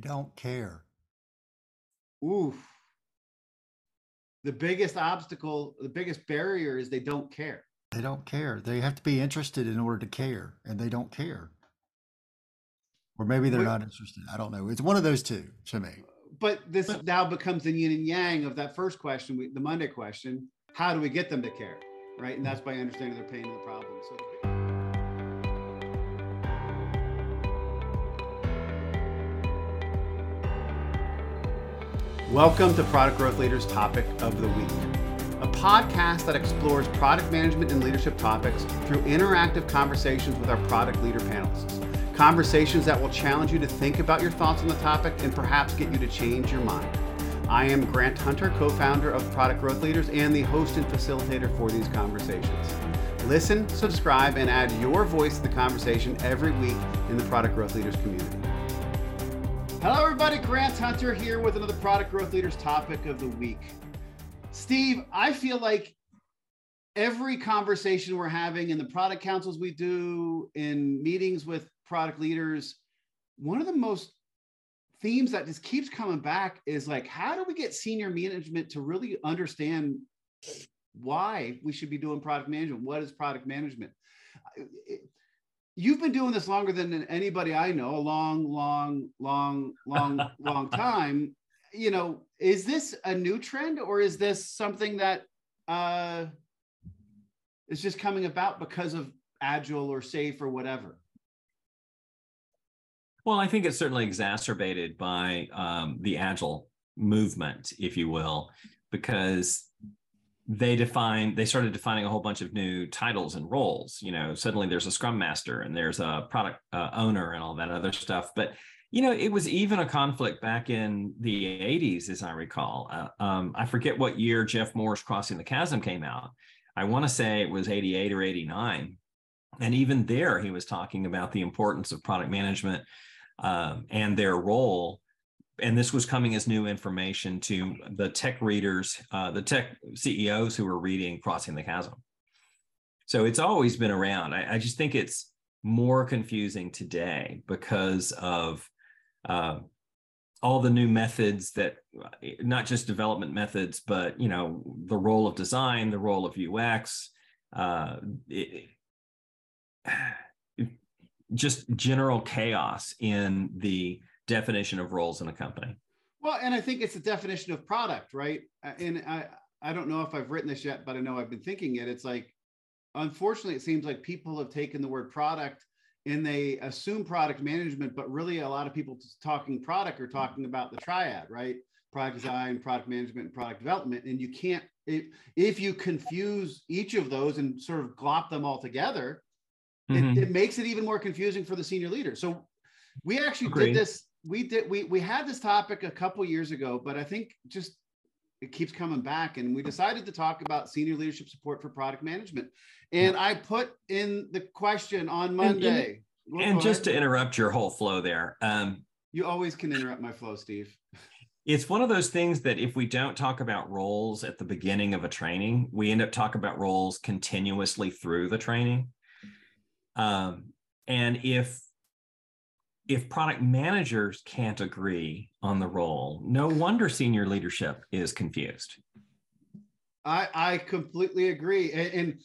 They don't care. Oof. The biggest obstacle, the biggest barrier is they don't care. They don't care. They have to be interested in order to care, and they don't care. Or maybe they're Wait. not interested. I don't know. It's one of those two to me. But this now becomes the yin and yang of that first question, we, the Monday question. How do we get them to care? Right. And hmm. that's by understanding their pain and the problem. So Welcome to Product Growth Leaders Topic of the Week, a podcast that explores product management and leadership topics through interactive conversations with our product leader panelists. Conversations that will challenge you to think about your thoughts on the topic and perhaps get you to change your mind. I am Grant Hunter, co founder of Product Growth Leaders and the host and facilitator for these conversations. Listen, subscribe, and add your voice to the conversation every week in the Product Growth Leaders community. Hello, everybody. Grant Hunter here with another Product Growth Leaders topic of the week. Steve, I feel like every conversation we're having in the product councils we do, in meetings with product leaders, one of the most themes that just keeps coming back is like, how do we get senior management to really understand why we should be doing product management? What is product management? You've been doing this longer than anybody I know, a long, long, long, long, long time. You know, is this a new trend or is this something that uh, is just coming about because of agile or SAFe or whatever? Well, I think it's certainly exacerbated by um, the agile movement, if you will, because they define they started defining a whole bunch of new titles and roles. You know, suddenly there's a scrum master and there's a product uh, owner and all that other stuff. But you know, it was even a conflict back in the 80s, as I recall. Uh, um, I forget what year Jeff Moore's Crossing the Chasm came out. I want to say it was 88 or 89. And even there, he was talking about the importance of product management um, and their role. And this was coming as new information to the tech readers, uh, the tech CEOs who were reading Crossing the Chasm. So it's always been around. I, I just think it's more confusing today because of uh, all the new methods that not just development methods, but you know the role of design, the role of UX, uh, it, just general chaos in the definition of roles in a company. Well, and I think it's a definition of product, right? Uh, And I, I don't know if I've written this yet, but I know I've been thinking it. It's like, unfortunately, it seems like people have taken the word product and they assume product management, but really a lot of people talking product are talking about the triad, right? Product design, product management, and product development. And you can't, if, if you confuse each of those and sort of glop them all together, Mhm. it, it makes it even more confusing for the senior leader. So we actually Agreed. did this. We did we we had this topic a couple years ago, but I think just it keeps coming back, and we decided to talk about senior leadership support for product management. And I put in the question on Monday. Go and just to interrupt your whole flow there, um, you always can interrupt my flow, Steve. it's one of those things that if we don't talk about roles at the beginning of a training, we end up talking about roles continuously through the training. Um, and if if product managers can't agree on the role, no wonder senior leadership is confused. I, I completely agree. And, and